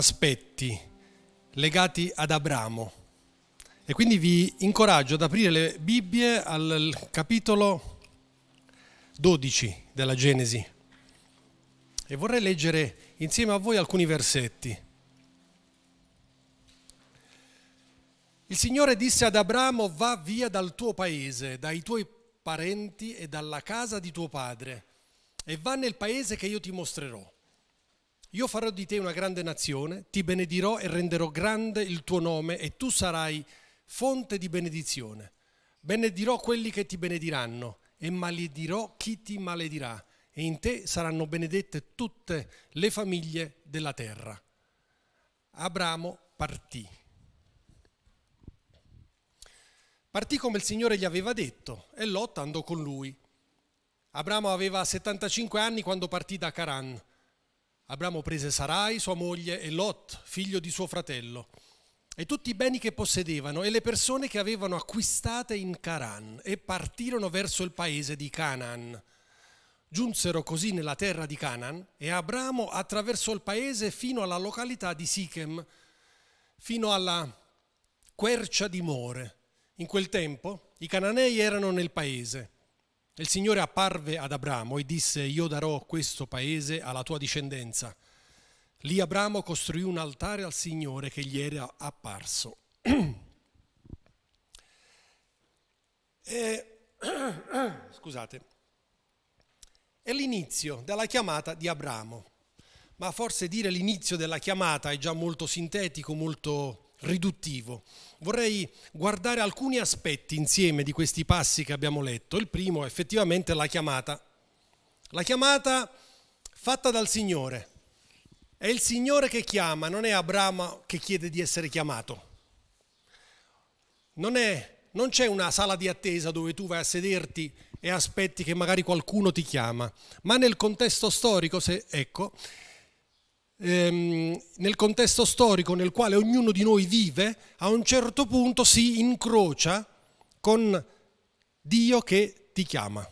aspetti legati ad Abramo. E quindi vi incoraggio ad aprire le Bibbie al capitolo 12 della Genesi. E vorrei leggere insieme a voi alcuni versetti. Il Signore disse ad Abramo, va via dal tuo paese, dai tuoi parenti e dalla casa di tuo padre, e va nel paese che io ti mostrerò. Io farò di te una grande nazione, ti benedirò e renderò grande il tuo nome e tu sarai fonte di benedizione. Benedirò quelli che ti benediranno e maledirò chi ti maledirà e in te saranno benedette tutte le famiglie della terra. Abramo partì. Partì come il Signore gli aveva detto e Lot andò con lui. Abramo aveva 75 anni quando partì da Caran Abramo prese Sarai, sua moglie, e Lot, figlio di suo fratello, e tutti i beni che possedevano e le persone che avevano acquistate in Caran e partirono verso il paese di Canaan. Giunsero così nella terra di Canaan e Abramo attraversò il paese fino alla località di Sichem, fino alla quercia di More. In quel tempo i cananei erano nel paese il Signore apparve ad Abramo e disse, io darò questo paese alla tua discendenza. Lì Abramo costruì un altare al Signore che gli era apparso. e, scusate, è l'inizio della chiamata di Abramo, ma forse dire l'inizio della chiamata è già molto sintetico, molto riduttivo. Vorrei guardare alcuni aspetti insieme di questi passi che abbiamo letto. Il primo è effettivamente la chiamata. La chiamata fatta dal Signore. È il Signore che chiama, non è Abramo che chiede di essere chiamato. Non, è, non c'è una sala di attesa dove tu vai a sederti e aspetti che magari qualcuno ti chiama, ma nel contesto storico, se, ecco, ehm, nel contesto storico nel quale ognuno di noi vive, a un certo punto si incrocia con Dio che ti chiama.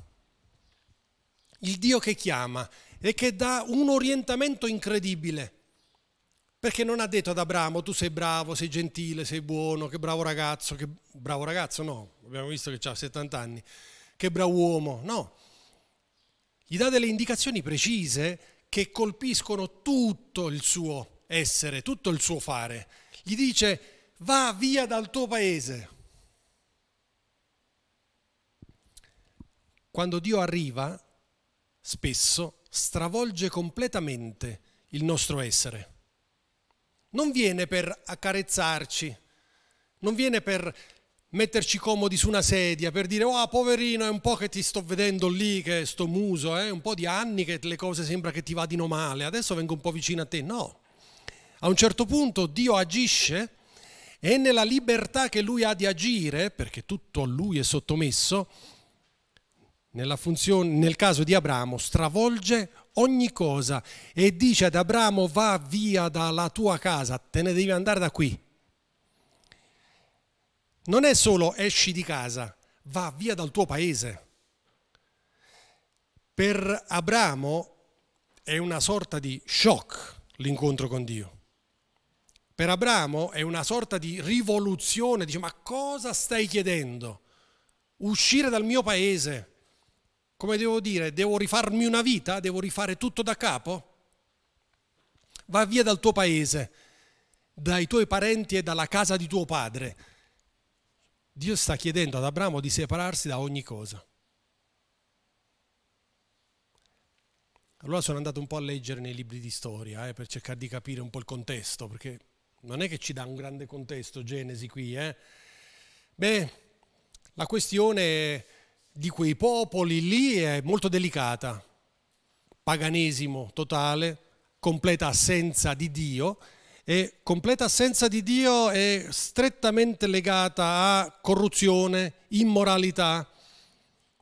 Il Dio che chiama e che dà un orientamento incredibile. Perché non ha detto ad Abramo tu sei bravo, sei gentile, sei buono, che bravo ragazzo, che bravo ragazzo no, abbiamo visto che ha 70 anni, che bravo uomo, no. Gli dà delle indicazioni precise che colpiscono tutto il suo essere, tutto il suo fare. Gli dice va via dal tuo paese. Quando Dio arriva, spesso stravolge completamente il nostro essere. Non viene per accarezzarci, non viene per metterci comodi su una sedia per dire oh poverino è un po' che ti sto vedendo lì che sto muso è eh? un po' di anni che le cose sembra che ti vadino male adesso vengo un po' vicino a te no a un certo punto Dio agisce e nella libertà che lui ha di agire perché tutto a lui è sottomesso funzione, nel caso di Abramo stravolge ogni cosa e dice ad Abramo va via dalla tua casa te ne devi andare da qui non è solo esci di casa, va via dal tuo paese. Per Abramo è una sorta di shock l'incontro con Dio. Per Abramo è una sorta di rivoluzione, dice ma cosa stai chiedendo? Uscire dal mio paese? Come devo dire? Devo rifarmi una vita? Devo rifare tutto da capo? Va via dal tuo paese, dai tuoi parenti e dalla casa di tuo padre Dio sta chiedendo ad Abramo di separarsi da ogni cosa. Allora sono andato un po' a leggere nei libri di storia eh, per cercare di capire un po' il contesto, perché non è che ci dà un grande contesto Genesi qui. Eh. Beh, la questione di quei popoli lì è molto delicata. Paganesimo totale, completa assenza di Dio e completa assenza di Dio è strettamente legata a corruzione, immoralità,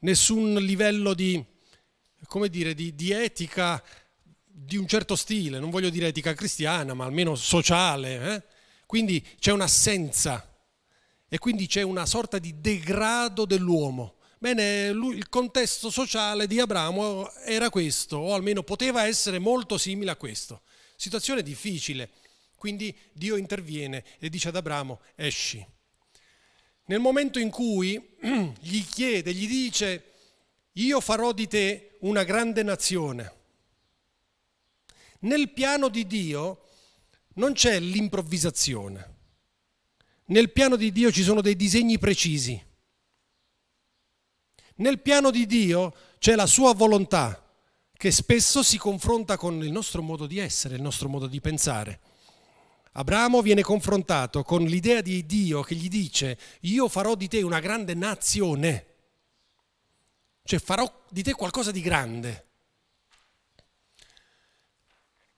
nessun livello di, dire, di, di etica di un certo stile, non voglio dire etica cristiana, ma almeno sociale. Eh? Quindi c'è un'assenza e quindi c'è una sorta di degrado dell'uomo. Bene, lui, il contesto sociale di Abramo era questo, o almeno poteva essere molto simile a questo. Situazione difficile Quindi Dio interviene e dice ad Abramo, esci. Nel momento in cui gli chiede, gli dice, io farò di te una grande nazione. Nel piano di Dio non c'è l'improvvisazione. Nel piano di Dio ci sono dei disegni precisi. Nel piano di Dio c'è la sua volontà che spesso si confronta con il nostro modo di essere, il nostro modo di pensare. Abramo viene confrontato con l'idea di Dio che gli dice io farò di te una grande nazione, cioè farò di te qualcosa di grande.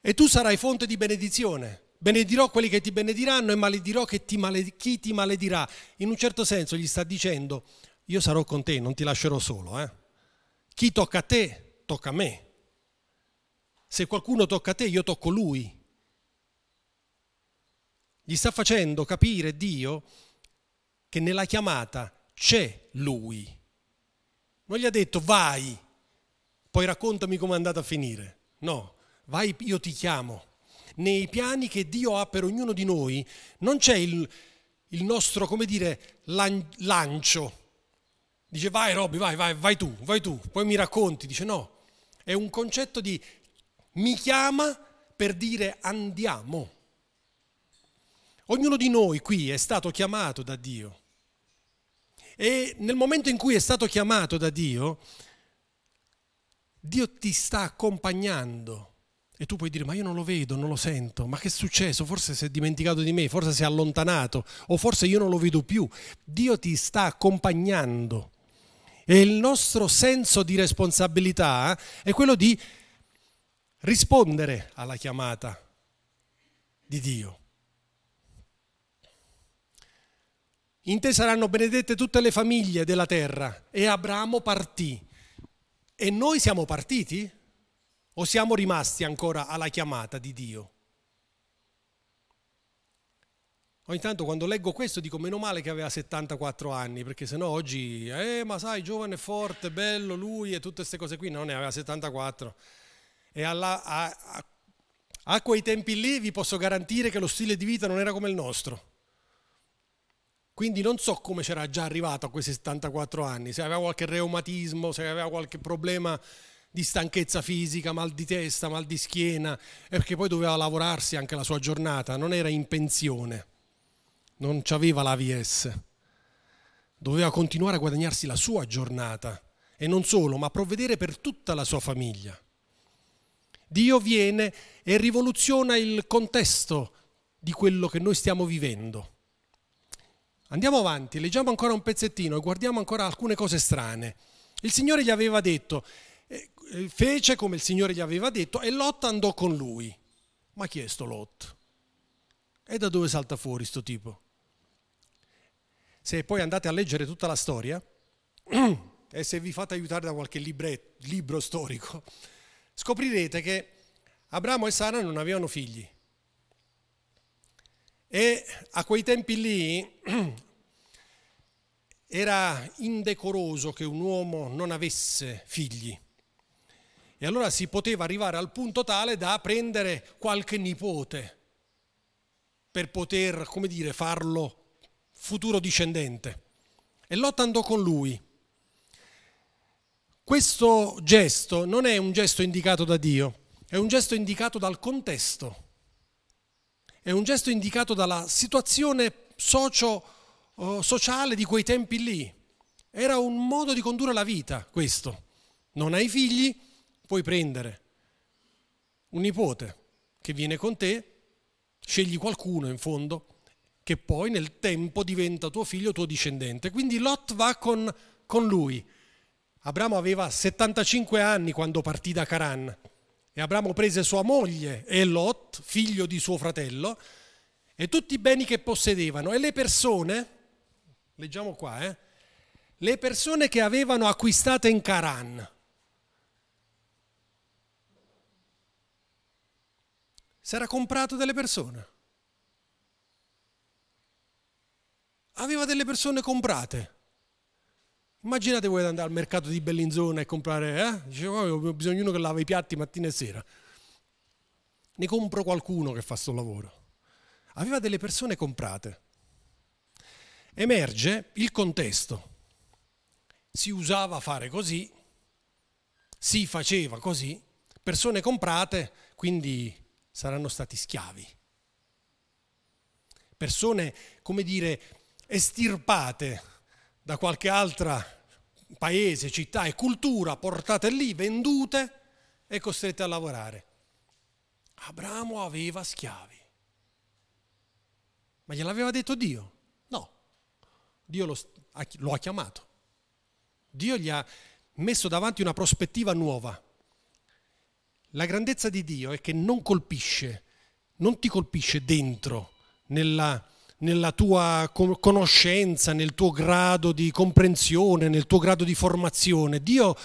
E tu sarai fonte di benedizione. Benedirò quelli che ti benediranno e maledirò ti maled- chi ti maledirà. In un certo senso gli sta dicendo io sarò con te, non ti lascerò solo. Eh? Chi tocca a te, tocca a me. Se qualcuno tocca a te, io tocco lui. Gli sta facendo capire Dio che nella chiamata c'è lui. Non gli ha detto vai, poi raccontami come è andata a finire. No, vai, io ti chiamo. Nei piani che Dio ha per ognuno di noi non c'è il, il nostro, come dire, lancio. Dice vai Robby, vai, vai, vai tu, vai tu, poi mi racconti. Dice no, è un concetto di mi chiama per dire andiamo. Ognuno di noi qui è stato chiamato da Dio. E nel momento in cui è stato chiamato da Dio, Dio ti sta accompagnando. E tu puoi dire, ma io non lo vedo, non lo sento, ma che è successo? Forse si è dimenticato di me, forse si è allontanato, o forse io non lo vedo più. Dio ti sta accompagnando. E il nostro senso di responsabilità è quello di rispondere alla chiamata di Dio. In te saranno benedette tutte le famiglie della terra. E Abramo partì. E noi siamo partiti? O siamo rimasti ancora alla chiamata di Dio? Ogni tanto quando leggo questo dico meno male che aveva 74 anni, perché sennò oggi, eh ma sai, giovane, forte, bello, lui e tutte queste cose qui, non ne aveva 74. E alla, a, a, a quei tempi lì vi posso garantire che lo stile di vita non era come il nostro. Quindi non so come c'era già arrivato a quei 74 anni, se aveva qualche reumatismo, se aveva qualche problema di stanchezza fisica, mal di testa, mal di schiena, perché poi doveva lavorarsi anche la sua giornata, non era in pensione, non aveva l'AVS, doveva continuare a guadagnarsi la sua giornata e non solo, ma provvedere per tutta la sua famiglia. Dio viene e rivoluziona il contesto di quello che noi stiamo vivendo. Andiamo avanti, leggiamo ancora un pezzettino e guardiamo ancora alcune cose strane. Il Signore gli aveva detto, eh, fece come il Signore gli aveva detto e Lot andò con lui. Ma chi è sto Lot? E da dove salta fuori sto tipo? Se poi andate a leggere tutta la storia e se vi fate aiutare da qualche libretto, libro storico, scoprirete che Abramo e Sara non avevano figli. E a quei tempi lì era indecoroso che un uomo non avesse figli. E allora si poteva arrivare al punto tale da prendere qualche nipote per poter, come dire, farlo futuro discendente. E Lot andò con lui. Questo gesto non è un gesto indicato da Dio, è un gesto indicato dal contesto è un gesto indicato dalla situazione socio, uh, sociale di quei tempi lì. Era un modo di condurre la vita questo. Non hai figli, puoi prendere un nipote che viene con te, scegli qualcuno in fondo che poi nel tempo diventa tuo figlio, tuo discendente. Quindi Lot va con, con lui. Abramo aveva 75 anni quando partì da Caran e Abramo prese sua moglie e Lot, figlio di suo fratello, e tutti i beni che possedevano. E le persone, leggiamo qua, eh, le persone che avevano acquistate in Caran. Si era comprato delle persone. Aveva delle persone comprate. Immaginate voi andare al mercato di Bellinzona e comprare, eh? Dicevo, oh, ho bisogno di uno che lava i piatti mattina e sera. Ne compro qualcuno che fa questo lavoro. aveva delle persone comprate. Emerge il contesto. Si usava fare così, si faceva così, persone comprate, quindi saranno stati schiavi. Persone, come dire, estirpate da qualche altra paese, città e cultura, portate lì, vendute e costrette a lavorare. Abramo aveva schiavi. Ma gliel'aveva detto Dio? No, Dio lo, lo ha chiamato. Dio gli ha messo davanti una prospettiva nuova. La grandezza di Dio è che non colpisce, non ti colpisce dentro, nella, nella tua conoscenza, nel tuo grado di comprensione, nel tuo grado di formazione. Dio,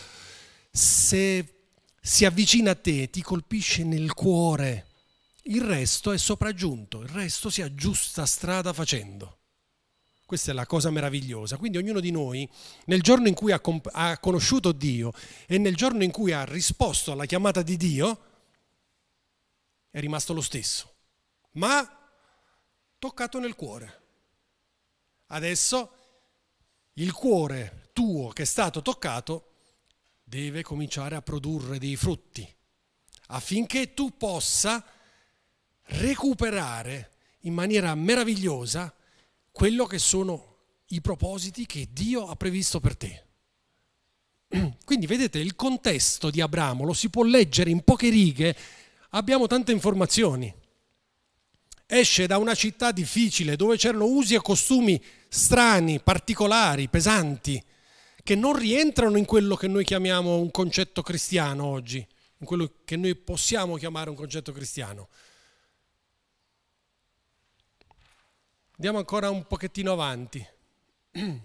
se si avvicina a te, ti colpisce nel cuore. Il resto è sopraggiunto, il resto si aggiusta strada facendo. Questa è la cosa meravigliosa. Quindi ognuno di noi, nel giorno in cui ha, comp- ha conosciuto Dio e nel giorno in cui ha risposto alla chiamata di Dio, è rimasto lo stesso. Ma toccato nel cuore. Adesso il cuore tuo che è stato toccato deve cominciare a produrre dei frutti affinché tu possa recuperare in maniera meravigliosa quello che sono i propositi che Dio ha previsto per te. Quindi vedete il contesto di Abramo lo si può leggere in poche righe, abbiamo tante informazioni. Esce da una città difficile dove c'erano usi e costumi strani, particolari, pesanti, che non rientrano in quello che noi chiamiamo un concetto cristiano oggi, in quello che noi possiamo chiamare un concetto cristiano. Andiamo ancora un pochettino avanti.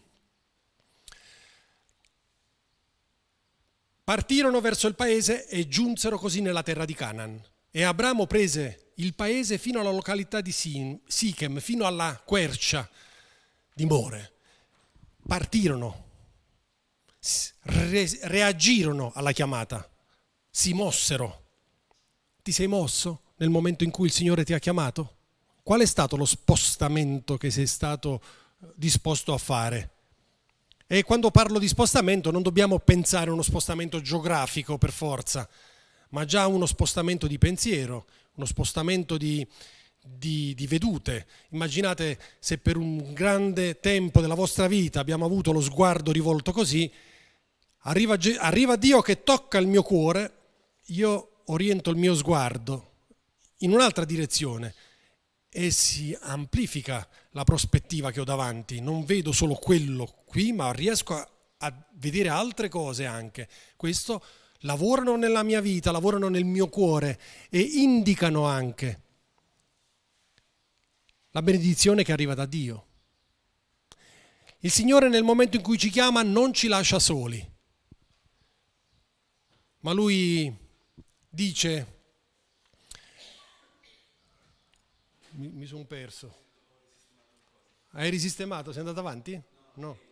Partirono verso il paese e giunsero così nella terra di Canaan. E Abramo prese il paese fino alla località di Sichem, fino alla quercia di More. Partirono, reagirono alla chiamata, si mossero. Ti sei mosso nel momento in cui il Signore ti ha chiamato? Qual è stato lo spostamento che sei stato eh, disposto a fare? E quando parlo di spostamento non dobbiamo pensare a uno spostamento geografico per forza, ma già uno spostamento di pensiero, uno spostamento di, di, di, vedute. Immaginate se per un grande tempo della vostra vita abbiamo avuto lo sguardo rivolto così, arriva, arriva Dio che tocca il mio cuore, io oriento il mio sguardo in un'altra direzione e si amplifica la prospettiva che ho davanti. Non vedo solo quello qui, ma riesco a, a vedere altre cose anche. Questo lavorano nella mia vita, lavorano nel mio cuore e indicano anche la benedizione che arriva da Dio. Il Signore nel momento in cui ci chiama non ci lascia soli, ma Lui dice mi, mi sono perso. Hai risistemato? Sei andato avanti? No.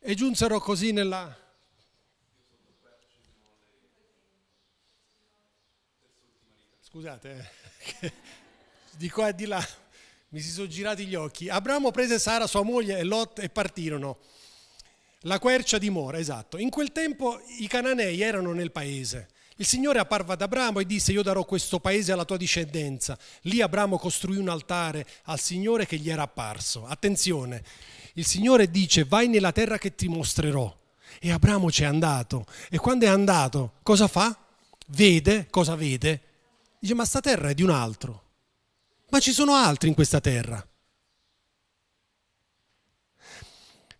E giunsero così nella... Scusate, eh. di qua e di là mi si sono girati gli occhi. Abramo prese Sara, sua moglie e Lot e partirono. La quercia dimora, esatto. In quel tempo i cananei erano nel paese il Signore apparve ad Abramo e disse io darò questo paese alla tua discendenza. Lì Abramo costruì un altare al Signore che gli era apparso. Attenzione, il Signore dice vai nella terra che ti mostrerò. E Abramo c'è andato. E quando è andato, cosa fa? Vede, cosa vede? Dice ma sta terra è di un altro. Ma ci sono altri in questa terra.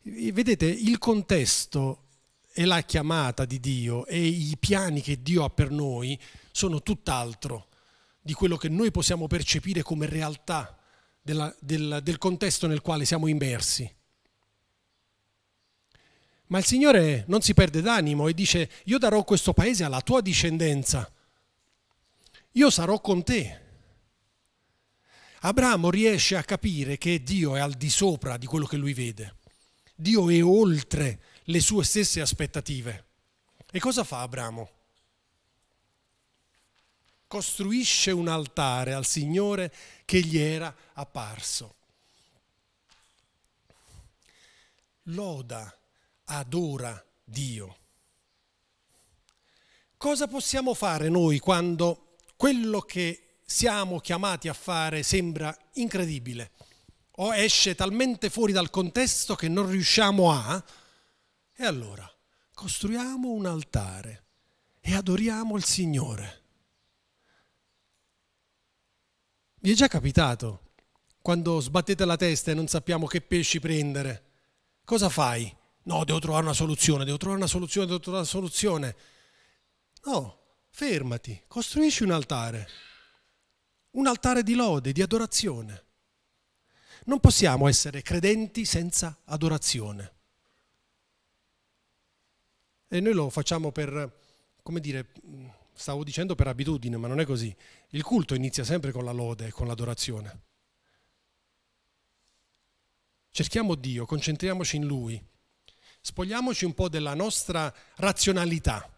Vedete, il contesto e la chiamata di Dio e i piani che Dio ha per noi sono tutt'altro di quello che noi possiamo percepire come realtà della, del, del contesto nel quale siamo immersi. Ma il Signore non si perde d'animo e dice, io darò questo paese alla tua discendenza, io sarò con te. Abramo riesce a capire che Dio è al di sopra di quello che lui vede. Dio è oltre le sue stesse aspettative. E cosa fa Abramo? costruisce un altare al Signore che gli era apparso. Loda, adora Dio. Cosa possiamo fare noi quando quello che siamo chiamati a fare sembra incredibile o esce talmente fuori dal contesto che non riusciamo a? E allora costruiamo un altare e adoriamo il Signore. Vi è già capitato quando sbattete la testa e non sappiamo che pesci prendere? Cosa fai? No, devo trovare una soluzione, devo trovare una soluzione, devo trovare una soluzione. No, fermati, costruisci un altare, un altare di lode, di adorazione. Non possiamo essere credenti senza adorazione. E noi lo facciamo per, come dire, stavo dicendo per abitudine, ma non è così. Il culto inizia sempre con la lode con l'adorazione. Cerchiamo Dio, concentriamoci in Lui, spogliamoci un po' della nostra razionalità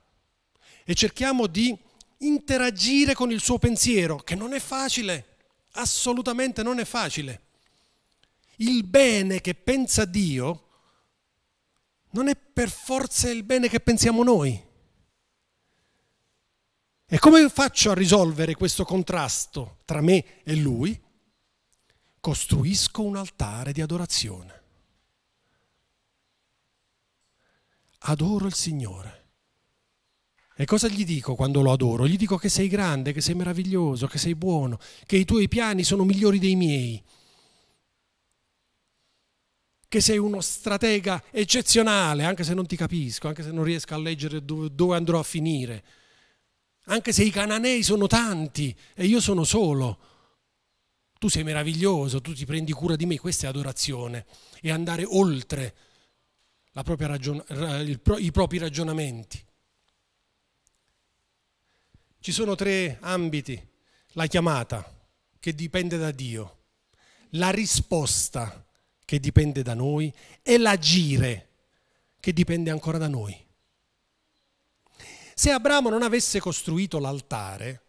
e cerchiamo di interagire con il suo pensiero, che non è facile, assolutamente non è facile. Il bene che pensa Dio non è per forza il bene che pensiamo noi. E come faccio a risolvere questo contrasto tra me e lui? Costruisco un altare di adorazione. Adoro il Signore. E cosa gli dico quando lo adoro? Gli dico che sei grande, che sei meraviglioso, che sei buono, che i tuoi piani sono migliori dei miei, che sei uno stratega eccezionale, anche se non ti capisco, anche se non riesco a leggere dove, andrò a finire. Anche se i cananei sono tanti e io sono solo. Tu sei meraviglioso, tu ti prendi cura di me, questa è adorazione, e andare oltre ragion- i propri ragionamenti. Ci sono tre ambiti, la chiamata che dipende da Dio, la risposta che dipende da noi e l'agire che dipende ancora da noi. Se Abramo non avesse costruito l'altare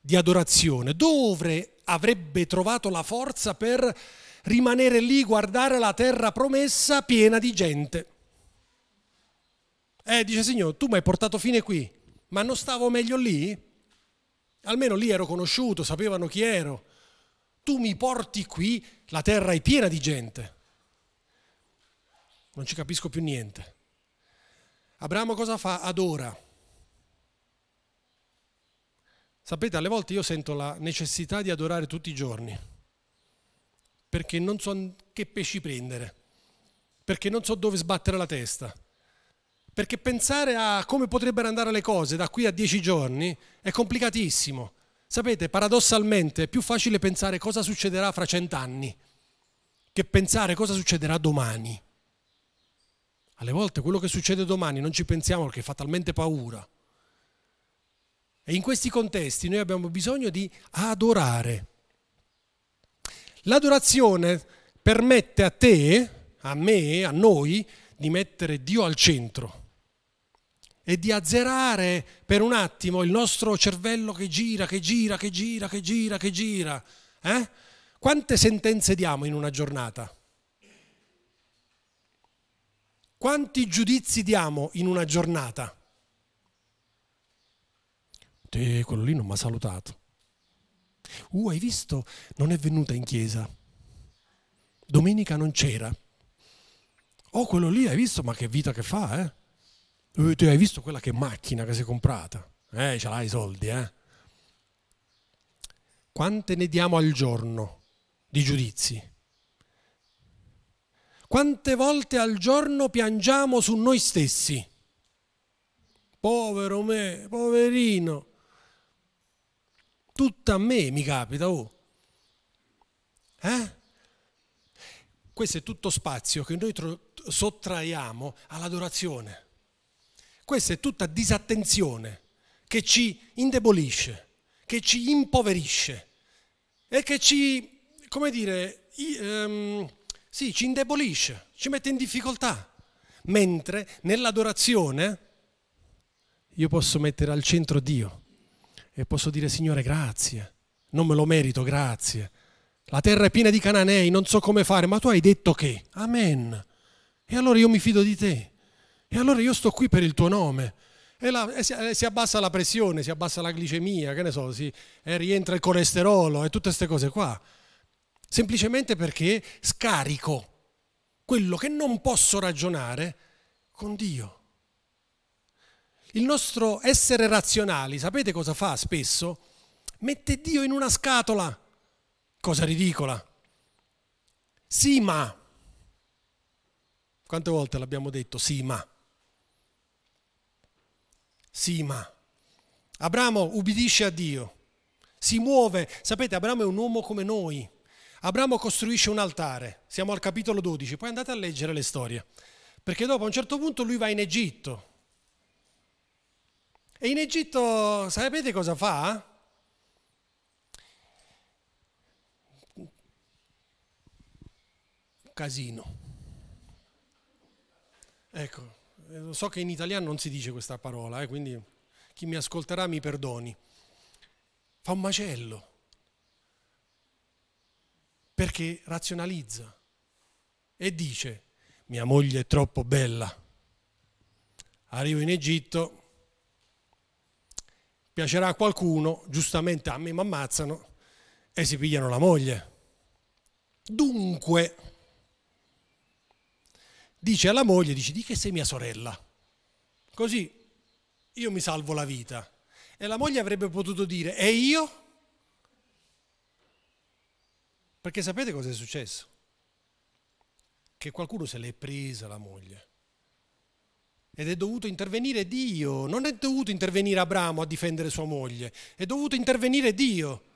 di adorazione, dove avrebbe trovato la forza per rimanere lì, guardare la terra promessa piena di gente? Eh, dice Signore, tu mi hai portato fine qui, ma non stavo meglio lì? Almeno lì ero conosciuto, sapevano chi ero. Tu mi porti qui, la terra è piena di gente. Non ci capisco più niente. Abramo cosa fa? Adora. Sapete, alle volte io sento la necessità di adorare tutti i giorni, perché non so che pesci prendere, perché non so dove sbattere la testa, perché pensare a come potrebbero andare le cose da qui a dieci giorni è complicatissimo. Sapete, paradossalmente è più facile pensare cosa succederà fra cent'anni che pensare cosa succederà domani. Alle volte quello che succede domani non ci pensiamo perché fa talmente paura. E in questi contesti noi abbiamo bisogno di adorare. L'adorazione permette a te, a me, a noi, di mettere Dio al centro e di azzerare per un attimo il nostro cervello che gira, che gira, che gira, che gira, che gira. Eh? Quante sentenze diamo in una giornata? Quanti giudizi diamo in una giornata? Te, quello lì non mi ha salutato. Uh, hai visto? Non è venuta in chiesa. Domenica non c'era. Oh, quello lì hai visto? Ma che vita che fa, eh? Te hai visto quella che macchina che si è comprata? Eh, ce l'hai i soldi, eh? Quante ne diamo al giorno di giudizi? Quante volte al giorno piangiamo su noi stessi? Povero me, poverino. Tutta a me mi capita, oh. Eh? Questo è tutto spazio che noi sottraiamo all'adorazione. Questa è tutta disattenzione che ci indebolisce, che ci impoverisce e che ci, come dire, um, sì, ci indebolisce, ci mette in difficoltà. Mentre nell'adorazione io posso mettere al centro Dio e posso dire Signore grazie, non me lo merito, grazie. La terra è piena di cananei, non so come fare, ma tu hai detto che. Amen. E allora io mi fido di te. E allora io sto qui per il tuo nome. E, la, e si, si, abbassa la pressione, si abbassa la glicemia, che ne so, si, e rientra il colesterolo e tutte queste cose qua. Semplicemente perché scarico quello che non posso ragionare con Dio. Il nostro essere razionali, sapete cosa fa spesso? Mette Dio in una scatola. Cosa ridicola. Sì, ma. Quante volte l'abbiamo detto? Sì, ma. Sì, ma. Abramo ubbidisce a Dio, si muove. Sapete, Abramo è un uomo come noi. Abramo costruisce un altare. Siamo al capitolo 12, poi andate a leggere le storie. Perché dopo a un certo punto lui va in Egitto. E in Egitto sapete cosa fa? Casino. Ecco, so che in italiano non si dice questa parola, eh, quindi chi mi ascolterà mi perdoni. Fa un macello perché razionalizza e dice mia moglie è troppo bella. Arrivo in Egitto, piacerà a qualcuno, giustamente a me mi ammazzano e si pigliano la moglie. Dunque, dice alla moglie, dice di che sei mia sorella, così io mi salvo la vita. E la moglie avrebbe potuto dire, e io? Perché sapete cosa è successo? Che qualcuno se l'è presa la moglie. Ed è dovuto intervenire Dio, non è dovuto intervenire Abramo a difendere sua moglie, è dovuto intervenire Dio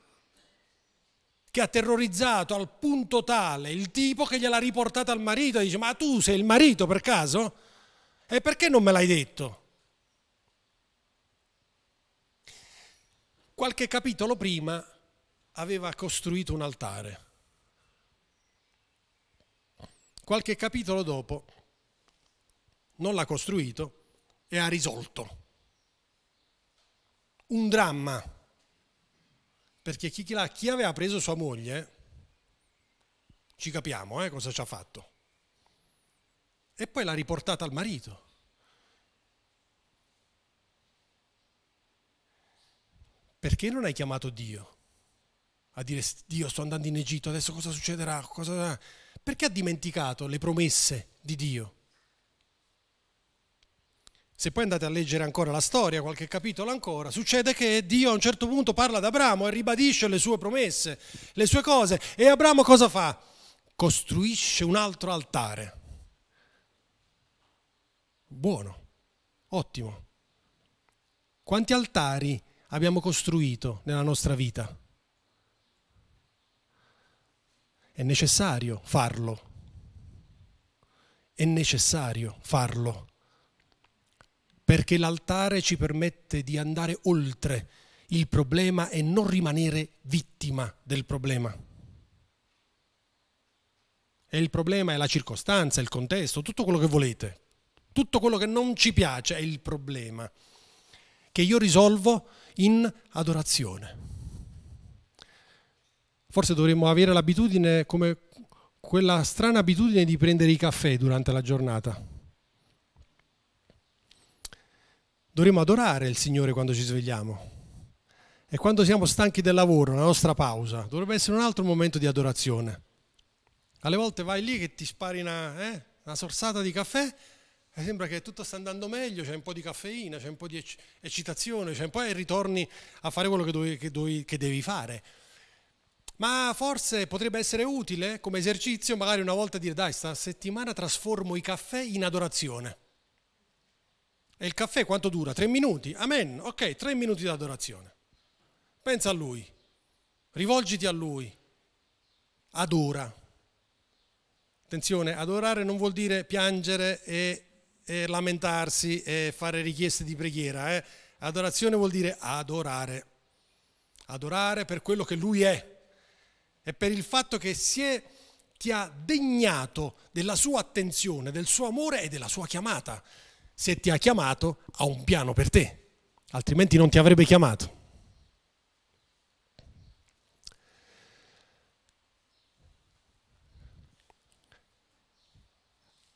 che ha terrorizzato al punto tale il tipo che gliel'ha riportata al marito e dice ma tu sei il marito per caso? E perché non me l'hai detto? Qualche capitolo prima aveva costruito un altare Qualche capitolo dopo non l'ha costruito e ha risolto. Un dramma, perché chi, chi aveva preso sua moglie, ci capiamo eh, cosa ci ha fatto, e poi l'ha riportata al marito. Perché non hai chiamato Dio? A dire Dio sto andando in Egitto, adesso cosa succederà? Cosa perché ha dimenticato le promesse di Dio? Se poi andate a leggere ancora la storia, qualche capitolo ancora, succede che Dio a un certo punto parla ad Abramo e ribadisce le sue promesse, le sue cose. E Abramo cosa fa? Costruisce un altro altare. Buono, ottimo. Quanti altari abbiamo costruito nella nostra vita? È necessario farlo. È necessario farlo. Perché l'altare ci permette di andare oltre il problema e non rimanere vittima del problema. E il problema è la circostanza, il contesto, tutto quello che volete. Tutto quello che non ci piace è il problema che io risolvo in adorazione. Forse dovremmo avere l'abitudine, come quella strana abitudine di prendere i caffè durante la giornata. Dovremmo adorare il Signore quando ci svegliamo. E quando siamo stanchi del lavoro, la nostra pausa, dovrebbe essere un altro momento di adorazione. Alle volte vai lì che ti spari una, eh, una sorsata di caffè e sembra che tutto sta andando meglio, c'è un po' di caffeina, c'è un po' di eccitazione, c'è un po' e ritorni a fare quello che, dovevi, che, dovevi, che devi fare ma forse potrebbe essere utile come esercizio magari una volta dire dai, sta settimana trasformo i caffè in adorazione. E il caffè quanto dura? Tre minuti? Amen. Ok, tre minuti di adorazione. Pensa a Lui, rivolgiti a Lui, adora. Attenzione, adorare non vuol dire piangere e, e lamentarsi e fare richieste di preghiera. Eh? Adorazione vuol dire adorare. Adorare per quello che Lui è è per il fatto che si è, ti ha degnato della sua attenzione, del suo amore e della sua chiamata se ti ha chiamato ha un piano per te, altrimenti non ti avrebbe chiamato.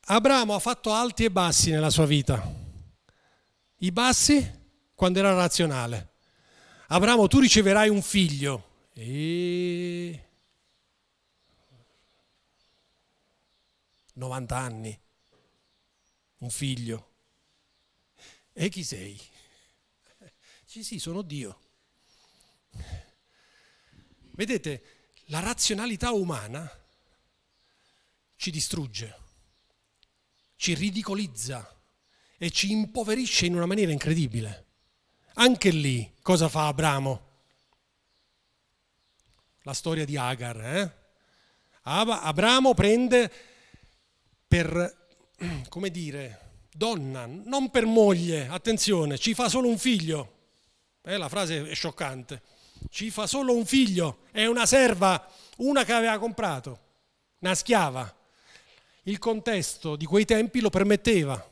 Abramo ha fatto alti e bassi nella sua vita. I bassi quando era razionale. Abramo, tu riceverai un figlio. E... 90 anni. Un figlio. E chi sei? Sì, sì, sono Dio. Vedete, la razionalità umana ci distrugge, ci ridicolizza e ci impoverisce in una maniera incredibile. Anche lì, cosa fa Abramo? La storia di Agar. Eh? Abramo prende per, come dire, donna, non per moglie, attenzione, ci fa solo un figlio. Eh, la frase è scioccante. Ci fa solo un figlio, è una serva, una che aveva comprato, una schiava. Il contesto di quei tempi lo permetteva.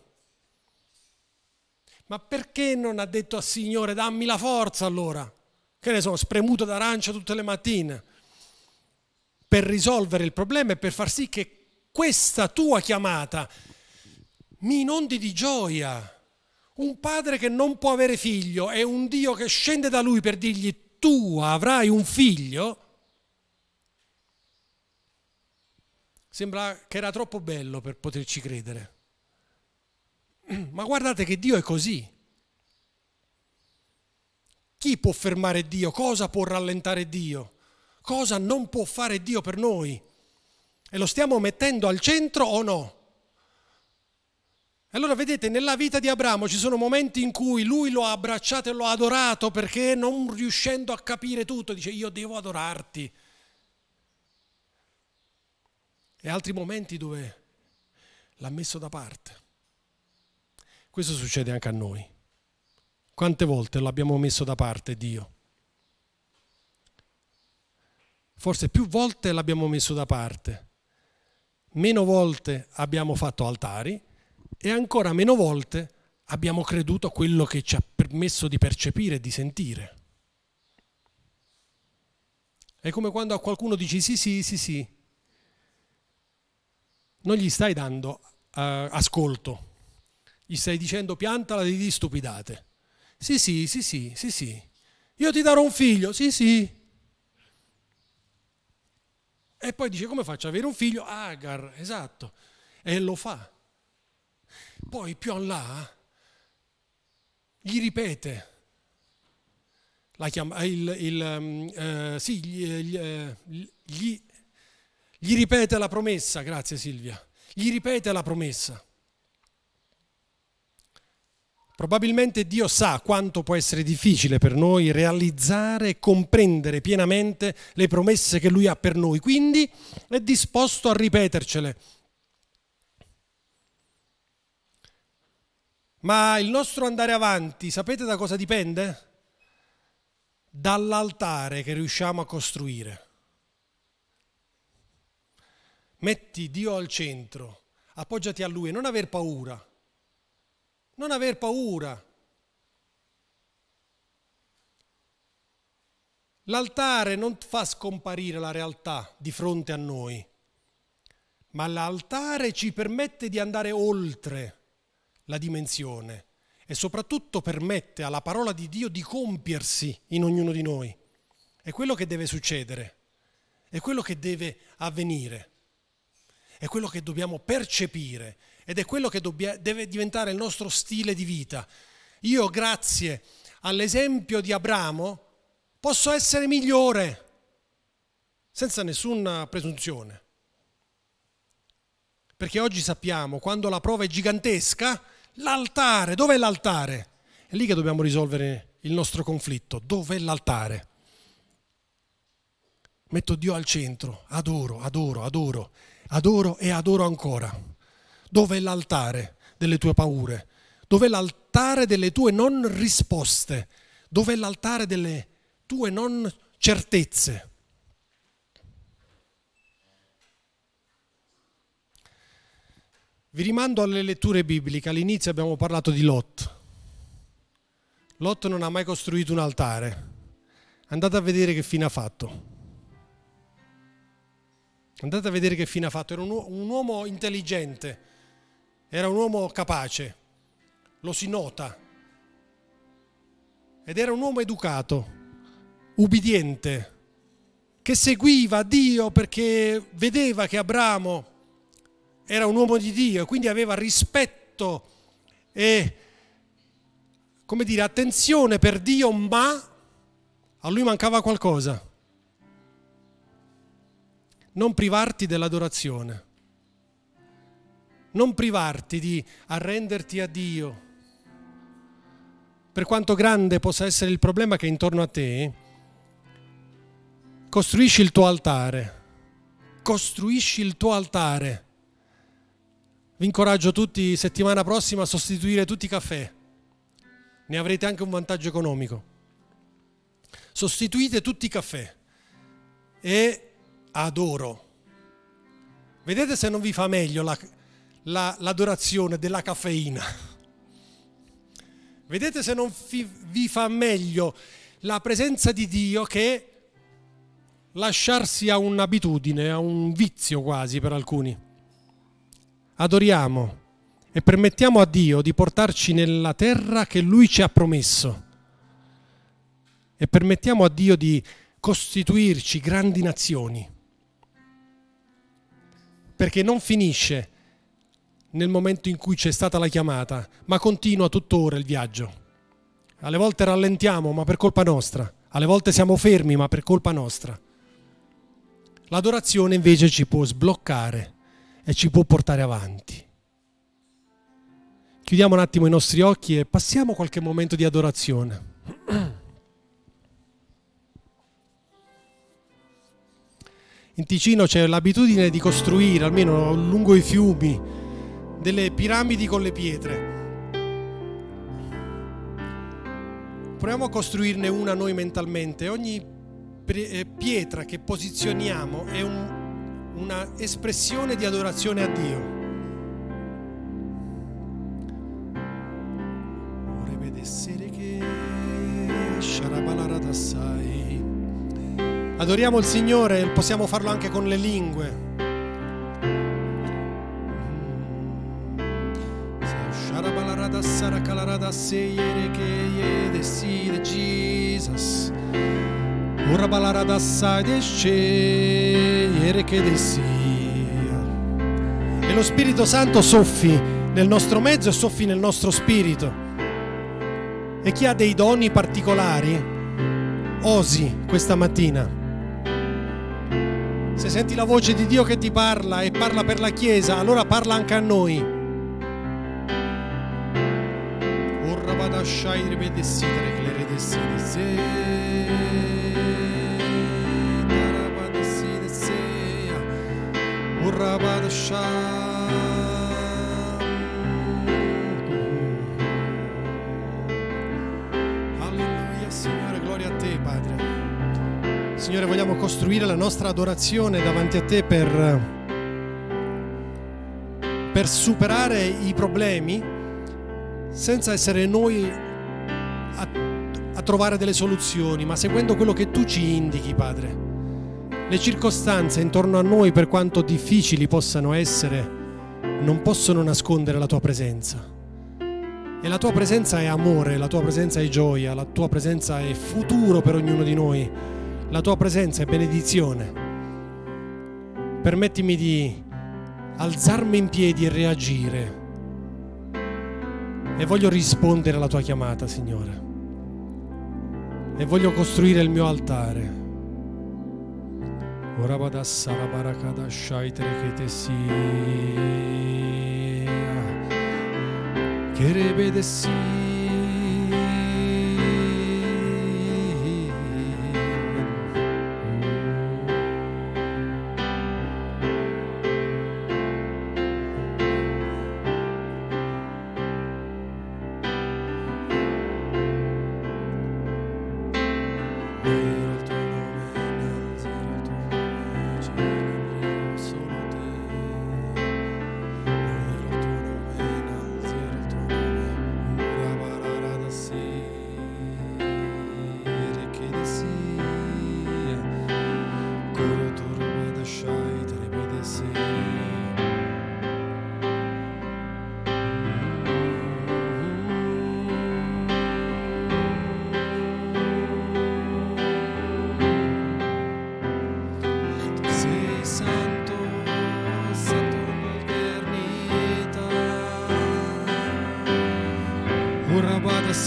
Ma perché non ha detto al Signore dammi la forza allora? Che ne so, spremuto d'arancia tutte le mattine per risolvere il problema e per far sì che questa tua chiamata mi inondi di gioia. Un padre che non può avere figlio e un Dio che scende da lui per dirgli tu avrai un figlio, sembra che era troppo bello per poterci credere. Ma guardate che Dio è così. Chi può fermare Dio? Cosa può rallentare Dio? Cosa non può fare Dio per noi? E lo stiamo mettendo al centro o no? Allora vedete, nella vita di Abramo ci sono momenti in cui lui lo ha abbracciato e lo ha adorato perché non riuscendo a capire tutto dice io devo adorarti. E altri momenti dove l'ha messo da parte. Questo succede anche a noi. Quante volte l'abbiamo messo da parte Dio? Forse più volte l'abbiamo messo da parte meno volte abbiamo fatto altari e ancora meno volte abbiamo creduto a quello che ci ha permesso di percepire e di sentire. È come quando a qualcuno dici sì, sì, sì, sì. Non gli stai dando uh, ascolto, gli stai dicendo piantala di stupidate. Sì, sì, sì, sì, sì, sì. Io ti darò un figlio, sì, sì. E poi dice come faccio ad avere un figlio? Agar, esatto. E lo fa. Poi più in là gli ripete. Chiama, il, il, um, sì, gli, gli, gli, gli ripete la promessa, grazie Silvia. Gli ripete la promessa. Probabilmente Dio sa quanto può essere difficile per noi realizzare e comprendere pienamente le promesse che Lui ha per noi, quindi è disposto a ripetercele. Ma il nostro andare avanti, sapete da cosa dipende? Dall'altare che riusciamo a costruire. Metti Dio al centro, appoggiati a Lui non aver paura non aver paura. L'altare non fa scomparire la realtà di fronte a noi, ma l'altare ci permette di andare oltre la dimensione e soprattutto permette alla parola di Dio di compiersi in ognuno di noi. È quello che deve succedere, è quello che deve avvenire, è quello che dobbiamo percepire ed è quello che dobbia, deve diventare il nostro stile di vita. Io, grazie all'esempio di Abramo, posso essere migliore, senza nessuna presunzione. Perché oggi sappiamo, quando la prova è gigantesca, l'altare, dov'è l'altare? È lì che dobbiamo risolvere il nostro conflitto, dov'è l'altare? Metto Dio al centro, adoro, adoro, adoro, adoro e adoro ancora. Dov'è l'altare delle tue paure? Dov'è l'altare delle tue non risposte? Dov'è l'altare delle tue non certezze? Vi rimando alle letture bibliche. All'inizio abbiamo parlato di Lot. Lot non ha mai costruito un altare. Andate a vedere che fine ha fatto. Andate a vedere che fine ha fatto. Era un, uomo intelligente Era un uomo capace, lo si nota. Ed era un uomo educato, ubbidiente, che seguiva Dio perché vedeva che Abramo era un uomo di Dio e quindi aveva rispetto e, come dire, attenzione per Dio, ma a lui mancava qualcosa. Non privarti dell'adorazione, non privarti di arrenderti a Dio. Per quanto grande possa essere il problema che è intorno a te, costruisci il tuo altare, costruisci il tuo altare. Vi incoraggio tutti settimana prossima a sostituire tutti i caffè, ne avrete anche un vantaggio economico sostituite tutti i caffè e adoro. Vedete se non vi fa meglio la, la, l'adorazione della caffeina. Vedete se non vi, vi fa meglio la presenza di Dio che lasciarsi a un'abitudine, a un vizio quasi per alcuni. Adoriamo e permettiamo a Dio di portarci nella terra che Lui ci ha promesso e permettiamo a Dio di costituirci grandi nazioni. Perché non finisce nel momento in cui c'è stata la chiamata, ma continua tuttora il viaggio. Alle volte rallentiamo, ma per colpa nostra. Alle volte siamo fermi, ma per colpa nostra. L'adorazione invece ci può sbloccare e ci può portare avanti. Chiudiamo un attimo i nostri occhi e passiamo qualche momento di adorazione. in Ticino c'è l'abitudine di costruire, almeno lungo i fiumi, delle piramidi con le pietre. Proviamo a costruirne una noi mentalmente. Ogni eh, pietra che posizioniamo è un, una espressione di adorazione a Dio. Adoriamo il Signore, possiamo farlo anche con le lingue. Jesus. Ora balarada sai che E lo Spirito Santo soffi nel nostro mezzo e soffi nel nostro spirito. E chi ha dei doni particolari, osi questa mattina se senti la voce di Dio che ti parla e parla per la Chiesa, allora parla anche a noi. Urra badashai ripetessitere che le redessite Urra badashai Signore, vogliamo costruire la nostra adorazione davanti a te per, per superare i problemi senza essere noi a, a trovare delle soluzioni, ma seguendo quello che tu ci indichi, Padre. Le circostanze intorno a noi, per quanto difficili possano essere, non possono nascondere la tua presenza. E la tua presenza è amore, la tua presenza è gioia, la tua presenza è futuro per ognuno di noi la tua presenza è benedizione. Permettimi di alzarmi in piedi e reagire. E voglio rispondere alla tua chiamata, Signore. E voglio costruire il mio altare. Ora vada sala barakada shaitere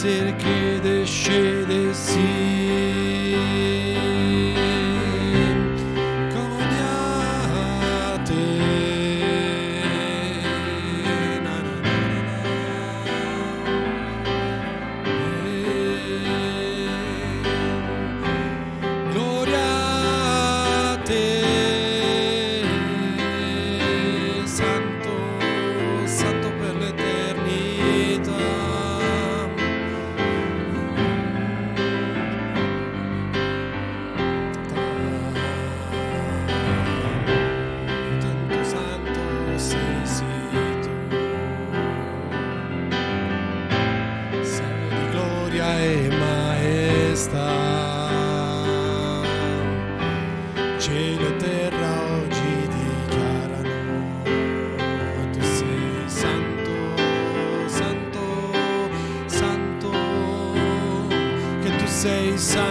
che sun.